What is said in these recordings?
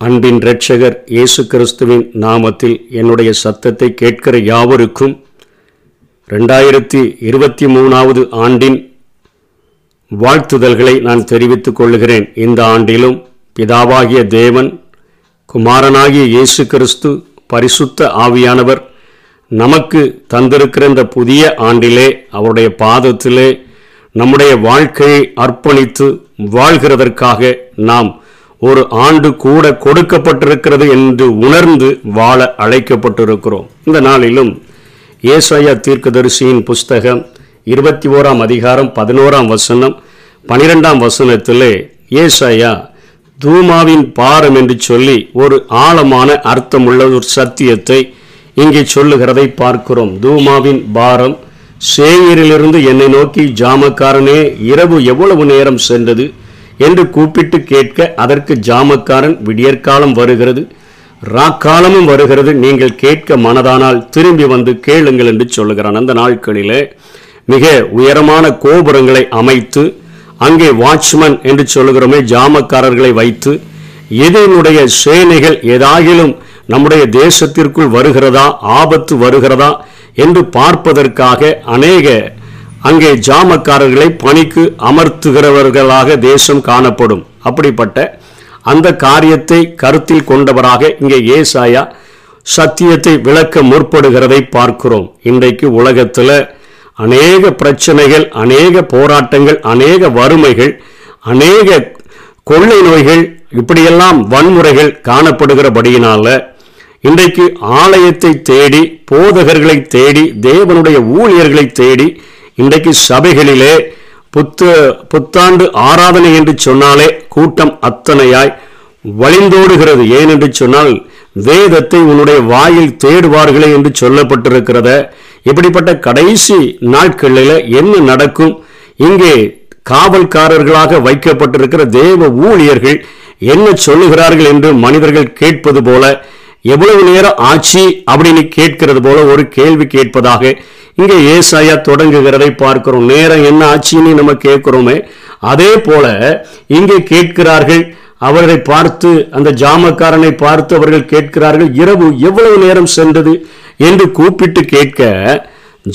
அன்பின் இரட்சகர் இயேசு கிறிஸ்துவின் நாமத்தில் என்னுடைய சத்தத்தை கேட்கிற யாவருக்கும் ரெண்டாயிரத்தி இருபத்தி மூணாவது ஆண்டின் வாழ்த்துதல்களை நான் தெரிவித்துக் கொள்கிறேன். இந்த ஆண்டிலும் பிதாவாகிய தேவன் குமாரனாகிய இயேசு கிறிஸ்து பரிசுத்த ஆவியானவர் நமக்கு தந்திருக்கிற இந்த புதிய ஆண்டிலே அவருடைய பாதத்திலே நம்முடைய வாழ்க்கையை அர்ப்பணித்து வாழ்கிறதற்காக நாம் ஒரு ஆண்டு கூட கொடுக்கப்பட்டிருக்கிறது என்று உணர்ந்து வாழ அழைக்கப்பட்டிருக்கிறோம். இந்த நாளிலும் ஏசாயா தீர்க்கதரிசியின் புஸ்தகம் இருபத்தி ஓராம் அதிகாரம் பதினோராம் வசனம் பனிரெண்டாம் வசனத்திலே ஏசாயா தூமாவின் பாரம் என்று சொல்லி ஒரு ஆழமான அர்த்தமுள்ள ஒரு சத்தியத்தை இங்கே சொல்லுகிறதை பார்க்கிறோம். தூமாவின் பாரம் சேயரிலிருந்து என்னை நோக்கி ஜாமக்காரனே இரவு எவ்வளவு நேரம் சென்றது? என்று கூப்பிட்டு கேட்க அதற்கு ஜாமக்காரன் விடியற்காலம் வருகிறது. ராக்காலமும் வருகிறது. நீங்கள் கேட்க மனதானால் திரும்பி வந்து கேளுங்கள் என்று சொல்லுகிறான். அந்த நாட்களிலே மிக உயரமான கோபுரங்களை அமைத்து அங்கே வாட்ச்மேன் என்று சொல்லுகிறோமே ஜாமக்காரர்களை வைத்து எதினுடைய சேனைகள் ஏதாகிலும் நம்முடைய தேசத்திற்குள் வருகிறதா ஆபத்து வருகிறதா என்று பார்ப்பதற்காக அநேக அங்கே ஜாமக்காரர்களை பணிக்கு அமர்த்துகிறவர்களாக தேசம் காணப்படும். அப்படிப்பட்ட அந்த காரியத்தை கருத்தில் கொண்டவராக இங்கே ஏசாயா சத்தியத்தை விளக்க முற்படுகிறதை பார்க்கிறோம். இன்றைக்கு உலகத்தில் அநேக பிரச்சனைகள் அநேக போராட்டங்கள் அநேக வறுமைகள் அநேக கொள்ளை நோய்கள் இப்படியெல்லாம் வன்முறைகள் காணப்படுகிறபடியினால இன்றைக்கு ஆலயத்தை தேடி போதகர்களை தேடி தேவனுடைய ஊழியர்களை தேடி இன்றைக்கு சபைகளிலே புத்த புத்தாண்டு ஆராதனை என்று சொன்னாலே கூட்டம் அத்தனையாய் வழிந்தோடுகிறது. ஏனென்று சொன்னால் வேதத்தை உன்னுடைய வாயில் தேடுவார்களே என்று சொல்லப்பட்டிருக்கிறத இப்படிப்பட்ட கடைசி நாட்களில் என்ன நடக்கும்? இங்கே காவல்காரர்களாக வைக்கப்பட்டிருக்கிற தேவ ஊழியர்கள் என்ன சொல்லுகிறார்கள் என்று மனிதர்கள் கேட்பது போல எவ்வளவு நேரம் ஆச்சு அப்படின்னு கேட்கிறது போல ஒரு கேள்வி கேட்பதாக இங்கே ஏசாயா தொடங்குகிறதை பார்க்கிறோம். நேரம் என்ன ஆச்சுன்னு நம்ம கேட்கிறோமே. அதே போல இங்கே கேட்கிறார்கள் அவர்களை பார்த்து அந்த ஜாமக்காரனை பார்த்து அவர்கள் கேட்கிறார்கள் இரவு எவ்வளவு நேரம் சென்றது என்று கூப்பிட்டு கேட்க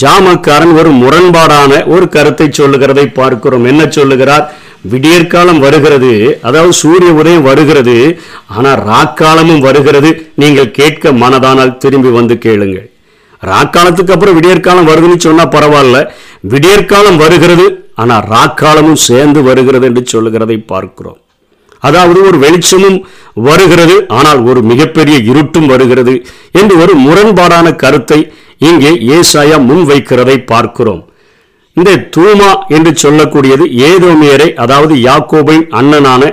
ஜாமக்காரன் ஒரு முரண்பாடான ஒரு கருத்தை சொல்லுகிறதை பார்க்கிறோம். என்ன சொல்லுகிறார்? விடியற்காலம் வருகிறது. அதாவது சூரிய உதயம் வருகிறது. ஆனால் ராக்காலமும் வருகிறது. நீங்கள் கேட்க மனதானால் திரும்பி வந்து கேளுங்கள். ராக்காலத்துக்கு அப்புறம் விடியற்காலம் வருதுன்னு சொன்னால் பரவாயில்ல. விடியற்காலம் வருகிறது. ஆனால் ராக்காலமும் சேர்ந்து வருகிறது என்று சொல்லுகிறதை பார்க்கிறோம். அதாவது ஒரு வெளிச்சமும் வருகிறது. ஆனால் ஒரு மிகப்பெரிய இருட்டும் வருகிறது. என்று ஒரு முரண்பாடான கருத்தை இங்கே ஏசாயா முன்வைக்கிறதை பார்க்கிறோம். இந்த தூமா என்று சொல்லக்கூடியது ஏதோமியரை அதாவது யாக்கோபின் அண்ணனான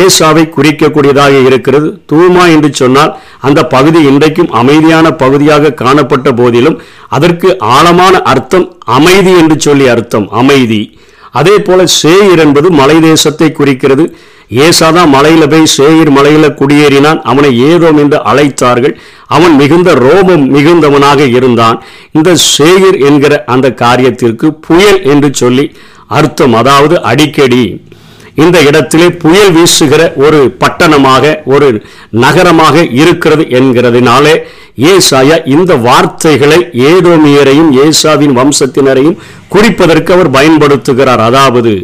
ஏசாவை குறிக்கக்கூடியதாக இருக்கிறது. தூமா என்று சொன்னால் அந்த பகுதி இன்றைக்கும் அமைதியான பகுதியாக காணப்பட்ட போதிலும் அதற்கு ஆழமான அர்த்தம் அமைதி என்று சொல்லி அர்த்தம் அமைதி. அதே போல சேயிர் என்பது மலை தேசத்தை குறிக்கிறது. ஏசாதான் மலையில போய் சேயிர் மலையில குடியேறினான். அவனை ஏதோம் என்று அழைத்தார்கள். அவன் மிகுந்த ரோமம் மிகுந்தவனாக இருந்தான். இந்த சேயிர் என்கிற அந்த காரியத்திற்கு புயல் என்று சொல்லி அர்த்தம் அதாவது அடிக்கடி. இந்த இடத்திலே புயல் வீசுகிற ஒரு பட்டணமாக ஒரு நகரமாக இருக்கிறது என்கிறதுனாலே ஏசாயா இந்த வார்த்தைகளை ஏதோமியரையும் ஏசாவின் வம்சத்தினரையும் குறிப்பதற்கு அவர் பயன்படுத்துகிறார். அதாவது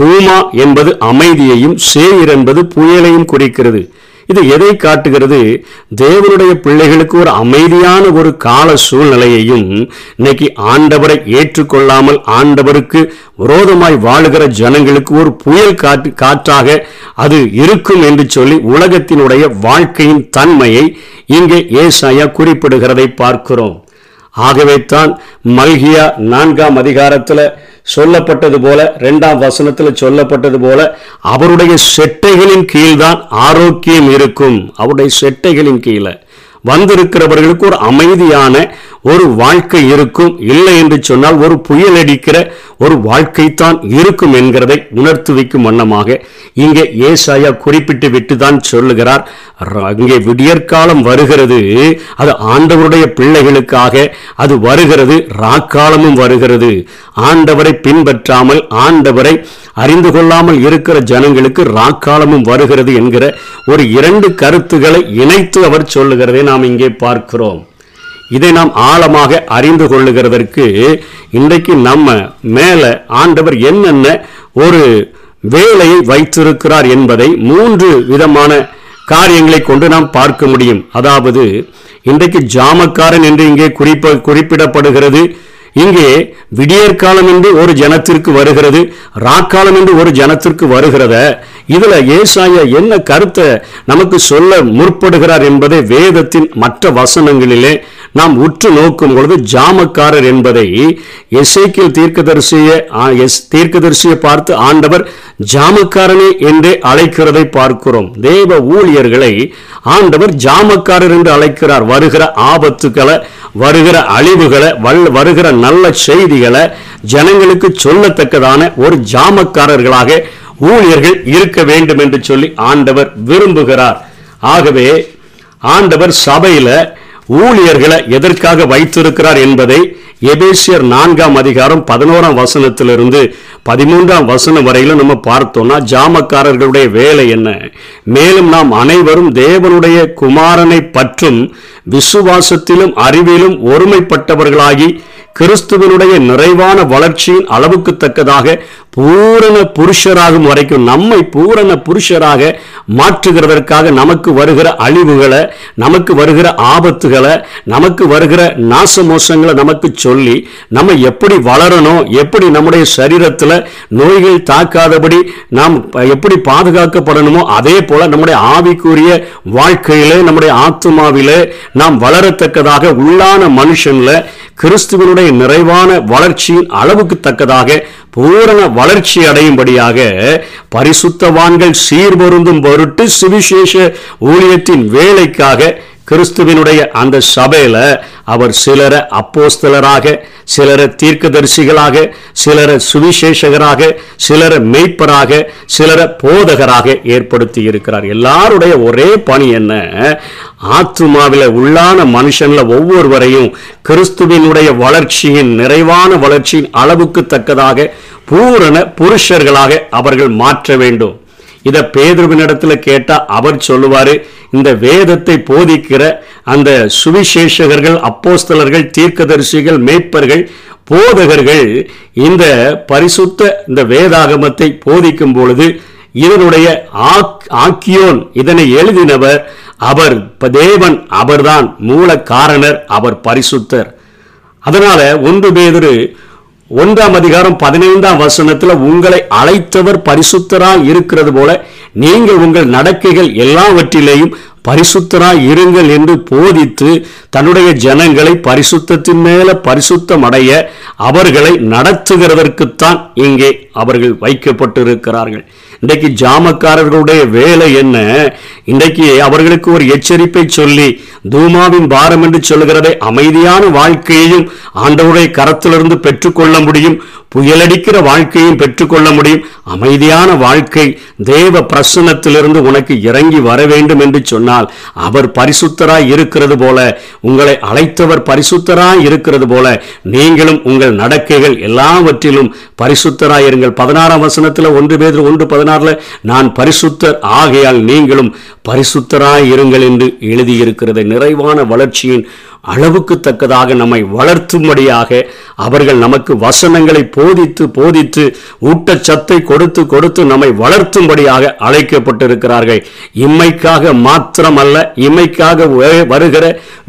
தூமா என்பது அமைதியையும் சேயிர் என்பது புயலையும் குறிக்கிறது. இது எதை காட்டுகிறது? தேவனுடைய பிள்ளைகளுக்கு ஒரு அமைதியான ஒரு கால சூழ்நிலையையும் இன்னைக்கு ஆண்டவரை ஏற்றுக்கொள்ளாமல் ஆண்டவருக்கு விரோதமாய் வாழுகிற ஜனங்களுக்கு ஒரு புயல் காற்று காற்றாக அது இருக்கும் என்று சொல்லி உலகத்தினுடைய வாழ்க்கையின் தன்மையை இங்கே ஏசாயா குறிப்பிடுகிறதை பார்க்கிறோம். ஆகவே தான் மல்கியா நான்காம் அதிகாரத்தில் சொல்லப்பட்டது போல ரெண்டாம் வசனத்தில் சொல்லப்பட்டது போல அவருடைய செட்டைகளின் கீழ்தான் ஆரோக்கியம் இருக்கும். அவருடைய செட்டைகளின் கீழே. வந்திருக்கிறவர்களுக்கு ஒரு அமைதியான ஒரு வாழ்க்கை இருக்கும். இல்லை என்று சொன்னால் ஒரு புயல் அடிக்கிற ஒரு வாழ்க்கைத்தான் இருக்கும் என்கிறதை உணர்த்து வைக்கும் வண்ணமாக இங்கே ஏசாயா குறிப்பிட்டு விட்டு தான் சொல்லுகிறார். அங்கே இங்கே விடியற்காலம் வருகிறது. அது ஆண்டவருடைய பிள்ளைகளுக்காக அது வருகிறது. ராக்காலமும் வருகிறது. ஆண்டவரை பின்பற்றாமல் ஆண்டவரை அறிந்து கொள்ளாமல் இருக்கிற ஜனங்களுக்கு ராக்காலமும் வருகிறது என்கிற ஒரு இரண்டு கருத்துக்களை இணைத்து அவர் சொல்லுகிறதை நாம் இங்கே பார்க்கிறோம். இதை நாம் ஆழமாக அறிந்து கொள்ளுகிறதற்கு இன்றைக்கு நம்ம மேல ஆண்டவர் என்னென்ன ஒரு வேலையை வைத்திருக்கிறார் என்பதை மூன்று விதமான காரியங்களை கொண்டு நாம் பார்க்க முடியும். அதாவது இன்றைக்கு ஜாமக்காரன் என்று இங்கே குறிப்ப குறிப்பிடப்படுகிறது. இங்கே விடியற்காலம் என்று ஒரு ஜனத்திற்கு வருகிறது ராக்காலம் என்று ஒரு ஜனத்திற்கு வருகிறத இதுல ஏசாயா என்ன கருத்தை நமக்கு சொல்ல முற்படுகிறார் என்பதை வேதத்தின் மற்ற வசனங்களிலே நாம் உற்று நோக்கும் பொழுது ஜாமக்காரர் என்பதை எசைக்கில் தீர்க்கதரிசிய தீர்க்கதரிசியை பார்த்து ஆண்டவர் ஜாமக்காரனே என்றே அழைக்கிறதை பார்க்கிறோம். தேவ ஊழியர்களை ஆண்டவர் ஜாமக்காரர் என்று அழைக்கிறார். வருகிற ஆபத்துக்களை வருகிற அழிவுகளை வல்- வருகிற நல்ல செய்திகளை ஜனங்களுக்கு சொல்லத்தக்கதான ஒரு ஜாமக்காரர்களாக ஊழியர்கள் இருக்க வேண்டும் என்று சொல்லி ஆண்டவர் விரும்புகிறார். ஆகவே ஆண்டவர் சபையில ஊழியர்களை எதற்காக வைத்திருக்கிறார் என்பதை எபேசியர் நான்காம் அதிகாரம் பதினோராம் வசனத்திலிருந்து பதிமூன்றாம் வசனம் வரையிலும் நம்ம பார்த்தோம்னா ஜாமக்காரர்களுடைய வேலை என்ன? மேலும் நாம் அனைவரும் தேவனுடைய குமாரனை பற்றும் விசுவாசத்திலும் அறிவிலும் ஒருமைப்பட்டவர்களாகி கிறிஸ்துவனுடைய நிறைவான வளர்ச்சியின் அளவுக்கு தக்கதாக பூரண புருஷராகும் வரைக்கும் நம்மை பூரண புருஷராக மாற்றுகிறதற்காக நமக்கு வருகிற அழிவுகளை நமக்கு வருகிற ஆபத்துகளை நமக்கு வருகிற நாசமோசங்களை நமக்கு சொல்லி நம்ம எப்படி வளரணும் எப்படி நம்முடைய சரீரத்தில் நோய்கள் தாக்காதபடி நாம் எப்படி பாதுகாக்கப்படணுமோ அதே போல நம்முடைய ஆவிக்குரிய வாழ்க்கையிலே நம்முடைய ஆத்மாவிலே நாம் வளரத்தக்கதாக உள்ளான மனுஷனில் கிறிஸ்துவனுடைய நிறைவான வளர்ச்சியின் அளவுக்கு தக்கதாக பூரண வளர்ச்சி அடையும்படியாக பரிசுத்தவான்கள் சீர்பொருந்தும் பொருட்டு சுவிசேஷ ஊழியத்தின் வேலைக்காக கிறிஸ்துவினுடைய அந்த சபையில் அவர் சிலரை அப்போஸ்தலராக சிலரை தீர்க்கதரிசிகளாக சிலரை சுவிசேஷகராக சிலரை மெய்ப்பராக சிலரை போதகராக ஏற்படுத்தி இருக்கிறார். எல்லாருடைய ஒரே பணி என்ன? ஆத்துமாவில் உள்ளான மனுஷனில் ஒவ்வொருவரையும் கிறிஸ்துவினுடைய வளர்ச்சியின் நிறைவான வளர்ச்சியின் அளவுக்கு தக்கதாக பூரண புருஷர்களாக அவர்கள் மாற்ற வேண்டும். இத பேதுருவினிடத்துல கேட்டா அவர் சொல்லுவாரு இந்த வேதத்தை போதிக்கிற அந்த சுவிசேஷகர்கள் அப்போஸ்தலர்கள் தீர்க்கதரிசிகள் மேய்ப்பர்கள் போதகர்கள் இந்த பரிசுத்த இந்த வேதாகமத்தை போதிக்கும் பொழுது இதனுடைய ஆக்- ஆக்கியோன் இதனை எழுதினவர் அவர் தேவன் அவர்தான் மூல காரணர் அவர் பரிசுத்தர். அதனால ஒன்று பேதரு ஒன்றாம் அதிகாரம் பதினைந்தாம் வசனத்துல உங்களை அழைத்தவர் பரிசுத்தராய் இருக்கிறது போல நீங்கள் உங்கள் நடக்கைகள் எல்லாவற்றிலேயும் பரிசுத்தராய் இருங்கள் என்று போதித்து தன்னுடைய ஜனங்களை பரிசுத்தத்தின் மேல பரிசுத்தம் அடைய அவர்களை நடத்துகிறதற்குத்தான் இங்கே அவர்கள் வைக்கப்பட்டிருக்கிறார்கள். இன்றைக்கு ஜாமக்காரர்களுடைய வேலை என்ன? இன்றைக்கு அவர்களுக்கு ஒரு எச்சரிப்பை சொல்லி தூமாவின் பாரம் என்று சொல்கிறதை அமைதியான வாழ்க்கையையும் ஆண்டவருடைய கரத்திலிருந்து பெற்றுக்கொள்ள முடியும். புயலடிக்கிற வாழ்க்கையும் பெற்றுக்கொள்ள முடியும். அமைதியான வாழ்க்கை தேவ பிரசன்னத்திலிருந்து உனக்கு இறங்கி வர வேண்டும் என்று சொன்னால் அவர் பரிசுத்தராய் இருக்கிறது போல உங்களை அழைத்தவர் பரிசுத்தராய் இருக்கிறது போல நீங்களும் உங்கள் நடக்கைகள் எல்லாவற்றிலும் பரிசுத்தராய் இருங்கள் பதினாறாம் வசனத்தில் ஒன்று பேர் ஒன்று பதினாறுல நான் பரிசுத்தர் ஆகையால் நீங்களும் பரிசுத்தராய் இருங்கள் என்று எழுதியிருக்கிறது நிறைவான வளர்ச்சியின் அளவுக்கு தக்கதாக நம்மை வளர்த்தும்படியாக அவர்கள் நமக்கு வசனங்களை போதித்து போதித்து ஊட்டச்சத்தை கொடுத்து கொடுத்து நம்மை வளர்த்தும்படியாக அழைக்கப்பட்டிருக்கிறார்கள். இம்மைக்காக மாத்திரமல்ல இம்மைக்காக வருகிற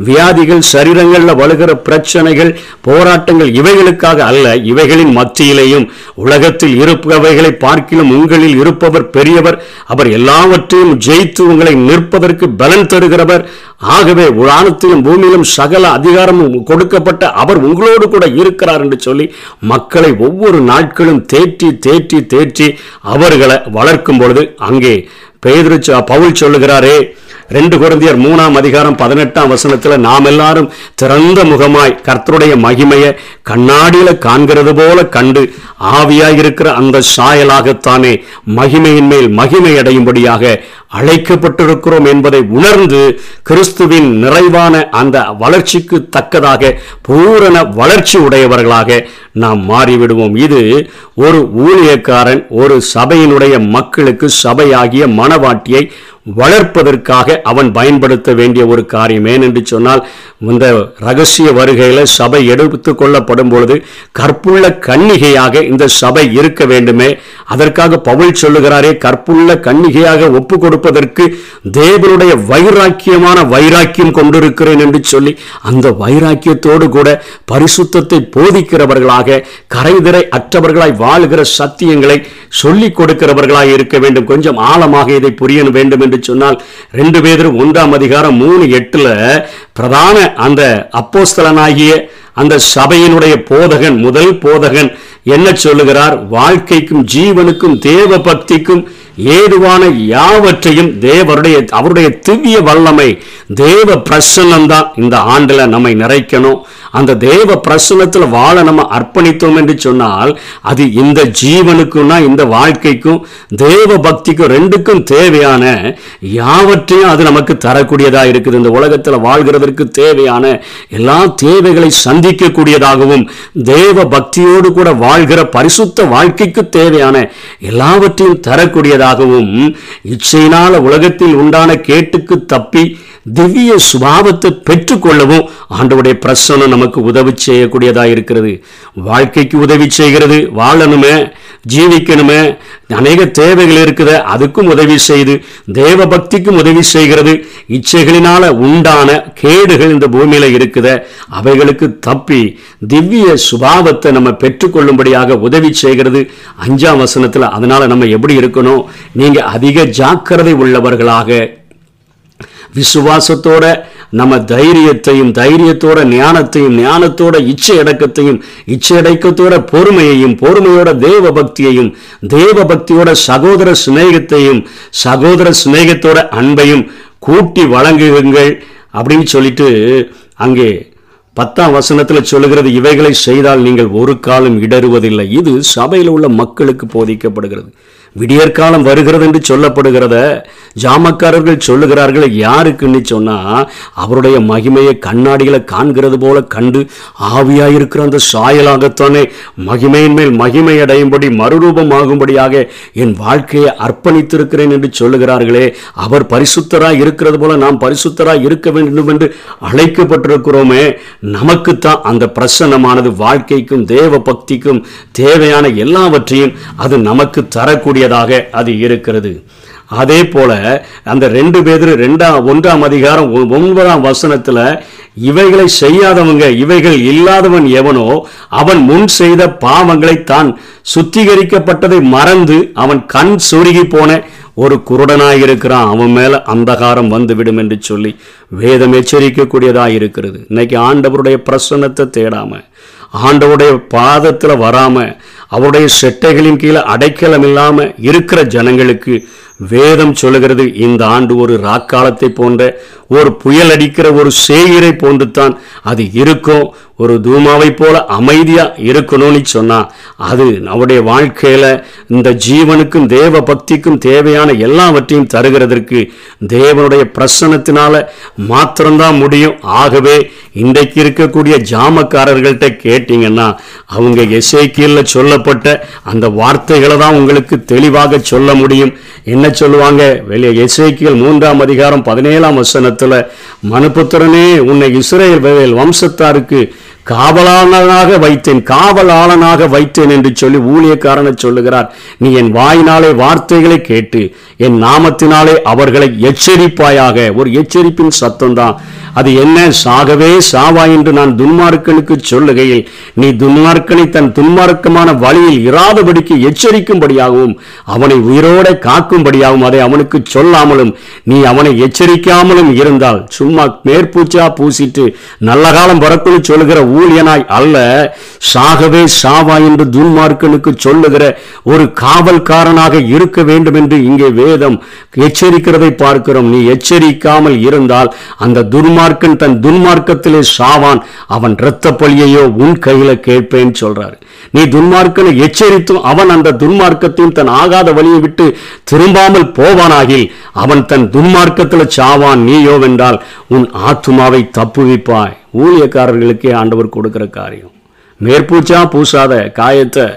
வியாதிகள் சரீரங்களில் வருகிற பிரச்சனைகள் போராட்டங்கள் இவைகளுக்காக அல்ல இவைகளின் மத்தியிலேயும் உலகத்தில் இருப்பவைகளை பார்க்கிலும் உங்களில் இருப்பவர் பெரியவர் அவர் எல்லாவற்றையும் ஜெயித்து உங்களை நிற்பதற்கு பலன் தருகிறவர். ஆகவே வானத்திலும் பூமியிலும் சகல அதிகாரமும் கொடுக்கப்பட்ட அவர் உங்களோடு கூட இருக்கிறார் என்று சொல்லி மக்களை ஒவ்வொரு நாட்களும் தேற்றி தேற்றி தேற்றி அவர்களை வளர்க்கும் பொழுது அங்கே பேதுரு பவுல் சொல்லுகிறாரே ரெண்டு குழந்தையர் மூணாம் அதிகாரம் பதினெட்டாம் வசனத்தில் நாம் எல்லாரும் திறந்த முகமாய் கர்த்தருடைய மகிமையை கண்ணாடியில காண்கிறது போல கண்டு ஆவியாய் இருக்கிற அந்த சாயலாகத்தானே மகிமையின் மேல் மகிமை அடையும்படியாக அழைக்கப்பட்டிருக்கிறோம் என்பதை உணர்ந்து கிறிஸ்துவின் நிறைவான அந்த வளர்ச்சிக்கு தக்கதாக பூரண வளர்ச்சி உடையவர்களாக நாம் மாறிவிடுவோம். இது ஒரு ஊழியக்காரன் ஒரு சபையினுடைய மக்களுக்கு சபையாகிய மனவாட்டியை வளர்ப்பதற்காக அவன் பயன்படுத்த வேண்டிய ஒரு காரியம். ஏனென்று சொன்னால் இந்த ரகசிய வருகையில் சபை எடுத்து கொள்ளப்படும் பொழுது கற்புள்ள கன்னிகையாக இந்த சபை இருக்க வேண்டுமே. அதற்காக பவுல் சொல்லுகிறாரே கற்புள்ள கன்னிகையாக ஒப்பு கொடுப்பதற்கு தேவனுடைய வைராக்கியமான வைராக்கியம் கொண்டிருக்கிறேன் என்று சொல்லி அந்த வைராக்கியத்தோடு கூட பரிசுத்தத்தை போதிக்கிறவர்களாக கரைதிரை அற்றவர்களாய் வாழ்கிற சத்தியங்களை சொல்லிக் கொடுக்கிறவர்களாய் இருக்க வேண்டும். கொஞ்சம் ஆழமாக இதை புரிய வேண்டும் என்று சொன்னால் ரெண்டு பேரும் ஒன்றாம் அதிகாரம் மூணு எட்டுல பிரதான அந்த அப்போஸ்தலனாகிய அந்த சபையினுடைய போதகன் முதல் போதகன் என்ன சொல்லுகிறார்? வாழ்க்கைக்கும் ஜீவனுக்கும் தேவ பக்திக்கும் ஏதுவான யாவற்றையும் தேவருடைய அவருடைய திவ்ய வல்லமை தேவ பிரசன்னம்தான் இந்த ஆண்டில் நம்மை நிறைக்கணும். அந்த தேவ பிரசன்னத்தில் வாழ நம்ம அர்ப்பணித்தோம் என்று சொன்னால் அது இந்த ஜீவனுக்கும்னா இந்த வாழ்க்கைக்கும் தேவ பக்திக்கும் ரெண்டுக்கும் தேவையான யாவற்றையும் அது நமக்கு தரக்கூடியதாக இருக்குது. இந்த உலகத்தில் வாழ்கிறதற்கு தேவையான எல்லா தேவைகளை சந்திக்கக்கூடியதாகவும் தேவ பக்தியோடு கூட வாழ்கிற பரிசுத்த வாழ்க்கைக்கு தேவையான எல்லாவற்றையும் தரக்கூடியதாக தரக்கூடியதாகவும் இச்சையினால உலகத்தில் உண்டான கேட்டுக்கு தப்பி திவ்ய சுபாவத்தை பெற்றுக்கொள்ளவும் ஆண்டவுடைய பிரசனம் நமக்கு உதவி செய்யக்கூடியதாக இருக்கிறது. வாழ்க்கைக்கு உதவி செய்கிறது வாழணுமே ஜீவிக்கணுமே அநேக தேவைகள் இருக்குது அதுக்கும் உதவி செய்து தேவ பக்திக்கும் உதவி செய்கிறது. இச்சைகளினால உண்டான கேடுகள் இந்த பூமியில இருக்குத. அவைகளுக்கு தப்பி திவ்ய சுபாவத்தை நம்ம பெற்றுக்கொள்ளும்படியாக உதவி செய்கிறது. அஞ்சாம் வசனத்தில் அதனால நம்ம எப்படி இருக்கணும்? நீங்க அதிக ஜாக்கிரதை உள்ளவர்களாக விசுவாசத்தோட நம்ம தைரியத்தையும் தைரியத்தோட ஞானத்தையும் ஞானத்தோட இச்சை அடக்கத்தையும் இச்சை அடக்கத்தோட பொறுமையையும் பொறுமையோட தேவ பக்தியையும் தேவ பக்தியோட சகோதர சிநேகத்தையும் சகோதர சிநேகத்தோட அன்பையும் கூட்டி வழங்குங்கள் அப்படின்னு சொல்லிட்டு அங்கே பத்தாம் வசனத்துல சொல்லுகிறது இவைகளை செய்தால் நீங்கள் ஒரு காலம் இடறுவதில்லை. இது சபையில் உள்ள மக்களுக்கு போதிக்கப்படுகிறது. விடியற்காலம் வருகிறது என்று சொல்லப்படுகிறத ஜாமக்காரர்கள் சொல்லுகிறார்கள். யாருக்குன்னு சொன்னா அவருடைய மகிமையை கண்ணாடிகளை காண்கிறது போல கண்டு ஆவியாயிருக்கிற அந்த சாயலாகத்தானே மகிமையின் மேல் மகிமை அடையும்படி மறுரூபமாகும்படியாக என் வாழ்க்கையை அர்ப்பணித்திருக்கிறேன் என்று சொல்லுகிறார்களே. அவர் பரிசுத்தராய் இருக்கிறது போல நாம் பரிசுத்தராய் இருக்க வேண்டும் என்று அழைக்கப்பட்டிருக்கிறோமே. நமக்குத்தான் அந்த பிரசன்னமானது வாழ்க்கைக்கும் தேவ பக்திக்கும் தேவையான எல்லாவற்றையும் அது நமக்கு தரக்கூடிய தரக்கூடியதாக அது இருக்கிறது. அதே போல அந்த ரெண்டு பேர் ரெண்டாம் ஒன்றாம் அதிகாரம் ஒன்பதாம் வசனத்தில் இவைகளை செய்யாதவங்க இவைகள் இல்லாதவன் எவனோ அவன் முன் செய்த பாவங்களை தான் சுத்திகரிக்கப்பட்டதை மறந்து அவன் கண் சொருகி போன ஒரு குருடனாக இருக்கிறான். அவன் மேல அந்தகாரம் வந்துவிடும் என்று சொல்லி வேதம் எச்சரிக்கக்கூடியதாக இருக்கிறது. இன்னைக்கு ஆண்டவருடைய பிரசன்னத்தை தேடாம ஆண்டவருடைய பாதத்தில் வராமல் அவருடைய செட்டைகளின் கீழே அடைக்கலம் இல்லாமல் இருக்கிற ஜனங்களுக்கு வேதம் சொல்லுகிறது இந்த ஆண்டு ஒரு ராக்காலத்தை போன்ற ஒரு புயல் அடிக்கிற ஒரு சேயிரை போன்றுத்தான் அது இருக்கும். ஒரு தூமாவை போல அமைதியா இருக்கணும்னு சொன்னா அது நம்முடைய வாழ்க்கையில இந்த ஜீவனுக்கும் தேவ பக்திக்கும் தேவையான எல்லாவற்றையும் தருகிறதற்கு தேவனுடைய பிரசன்னத்தினால மாத்திரம்தான் முடியும். ஆகவே இன்றைக்கு இருக்கக்கூடிய ஜாமக்காரர்கள்ட்ட கேட்டீங்கன்னா அவங்க எசேக்கியல்ல சொல்லப்பட்ட அந்த வார்த்தைகளை தான் உங்களுக்கு தெளிவாக சொல்ல முடியும். என்ன சொல்லுவாங்க? வெளியே எசைக்கியல் மூன்றாம் அதிகாரம் பதினேழாம் வசனத்தில் மனுபுத்திரனே உன்னை இஸ்ரேல் வேல் வம்சத்தாருக்கு காவலாளனாக வைத்தேன் காவலாளனாக வைத்தேன் என்று சொல்லி ஊழியக்காரனை சொல்லுகிறார். நீ என் வாயினாலே வார்த்தைகளை கேட்டு என் நாமத்தினாலே அவர்களை எச்சரிப்பாயாக ஒரு எச்சரிப்பின் சத்தம்தான். அது என்ன? சாகவே சாவா என்று நான் துன்மார்க்கனுக்கு சொல்லுகையில் நீ துன்மார்க்கனை தன் துன்மார்க்கமான வழியில் இராதபடிக்கு எச்சரிக்கும்படியாகவும் அவனை உயிரோட காக்கும்படியாகவும் அதை அவனுக்கு சொல்லாமலும் நீ அவனை எச்சரிக்காமலும் இருந்தால் சும்மா மேற்பூச்சா பூசிட்டு நல்ல காலம் வரக்குன்னு சொல்லுகிற ஊழியனாய் அல்ல. சாகவே சாவா என்று துன்மார்க்கனுக்கு சொல்லுகிற ஒரு காவல்காரனாக இருக்க வேண்டும் என்று இங்கே வேதம் எச்சரிக்கிறதை பார்க்கிறோம். நீ எச்சரிக்காமல் இருந்தால் அந்த துன்மார்க்கன் தன் துன்மார்க்கத்திலே சாவான். அவன் இரத்த பழியையோ உன் கையில கேட்பேன் சொல்றாரு. நீ துன்மார்க்கனை எச்சரித்தும் அவன் அந்த துன்மார்க்கத்தையும் தன் ஆகாத வழியை விட்டு திரும்பாமல் போவானாகில் அவன் தன் துன்மார்க்கத்தில் சாவான். நீயோ வென்றால் உன் ஆத்துமாவை தப்புவிப்பாய். ஊழியக்காரர்களுக்கே ஆண்டவர் கொடுக்கிற காரியம். மேற்பூச்சா பூசாத காயத்தை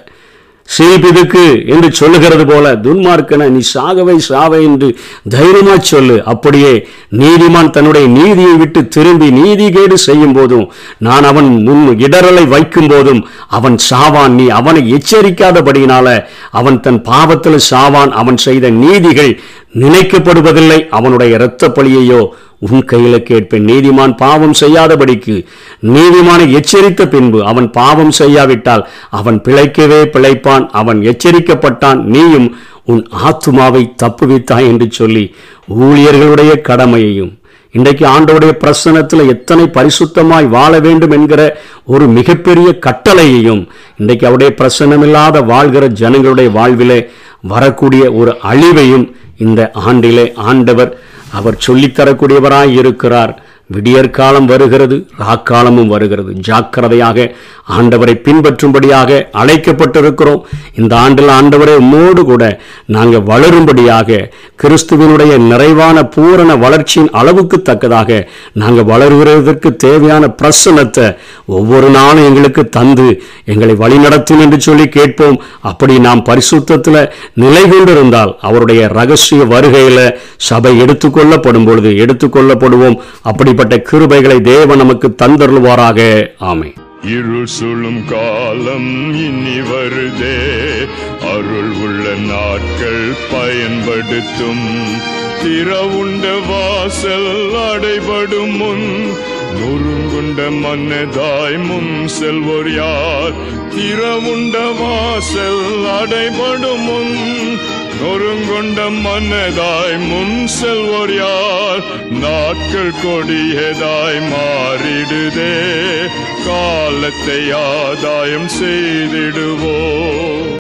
சீபிதுக்கு என்று சொல்லுகிறது போல துன்மார்க்கன நீ சாகவை சாவை என்று தைரியமா சொல்லு. அப்படியே நீதிமான் தன்னுடைய நீதியை விட்டு திரும்பி நீதி கேடு செய்யும் போதும் நான் அவன் முன் இடரலை வைக்கும் போதும் அவன் சாவான் நீ அவனை எச்சரிக்காதபடியினால அவன் தன் பாவத்தில் சாவான். அவன் செய்த நீதிகள் நினைக்கப்படுவதில்லை. அவனுடைய இரத்த பழியையோ உன் கையில கேட்பேன். நீதிமான் பாவம் செய்யாதபடிக்கு. நீதிமானை எச்சரித்த பின்பு அவன் பாவம் செய்யாவிட்டால் அவன் பிழைக்கவே பிழைப்பான். அவன் எச்சரிக்கப்பட்டான். நீயும் உன் ஆத்துமாவை தப்புவித்தாய் என்று சொல்லி ஊழியர்களுடைய கடமையையும் இன்றைக்கு ஆண்டவுடைய பிரசனத்தில் எத்தனை பரிசுத்தமாய் வாழ வேண்டும் என்கிற ஒரு மிகப்பெரிய கட்டளையையும் இன்றைக்கு அவருடைய பிரசனமில்லாத வாழ்கிற ஜனங்களுடைய வாழ்விலே வரக்கூடிய ஒரு அழிவையும் இந்த ஆண்டிலே ஆண்டவர் அவர் சொல்லித்தரக்கூடியவராய் இருக்கிறார். விடியற்காலம் வருகிறது ராக்காலமும் வருகிறது. ஜாக்கிரதையாக ஆண்டவரை பின்பற்றும்படியாக அழைக்கப்பட்டிருக்கிறோம். இந்த ஆண்டில் ஆண்டவரை உம்மோடு கூட நாங்கள் வளரும்படியாக கிறிஸ்துவனுடைய நிறைவான பூரண வளர்ச்சியின் அளவுக்கு தக்கதாக நாங்கள் வளருகிறதற்கு தேவையான பிரசனத்தை ஒவ்வொரு நாளும் எங்களுக்கு தந்து எங்களை வழிநடத்தும் என்று சொல்லி கேட்போம். அப்படி நாம் பரிசுத்தத்தில் நிலை கொண்டிருந்தால் அவருடைய ரகசிய வருகையில் சபை எடுத்துக்கொள்ளப்படும் பொழுது எடுத்துக்கொள்ளப்படுவோம். அப்படி அப்படிப்பட்ட கிருபைகளை தேவன் நமக்கு தந்தருள்வாராக. ஆமை இருள் சுழும் காலம் இனி வருதே. அருள் உள்ள நாட்கள் பயன்படுத்தும். திறவுண்ட வாசல் அடைபடும் முன் நொறுங்குண்ட மன்னதாய் முன் செல்வோர் யார்? திறவுண்ட வாசல் அடைபடும் முன் நொறுங்கொண்ட மன்னதாய் முன் செல்வோர் யார்? நாட்கள் கொடியதாய் மாறிடுதே. காலத்தை ஆதாயம் செய்திடுவோ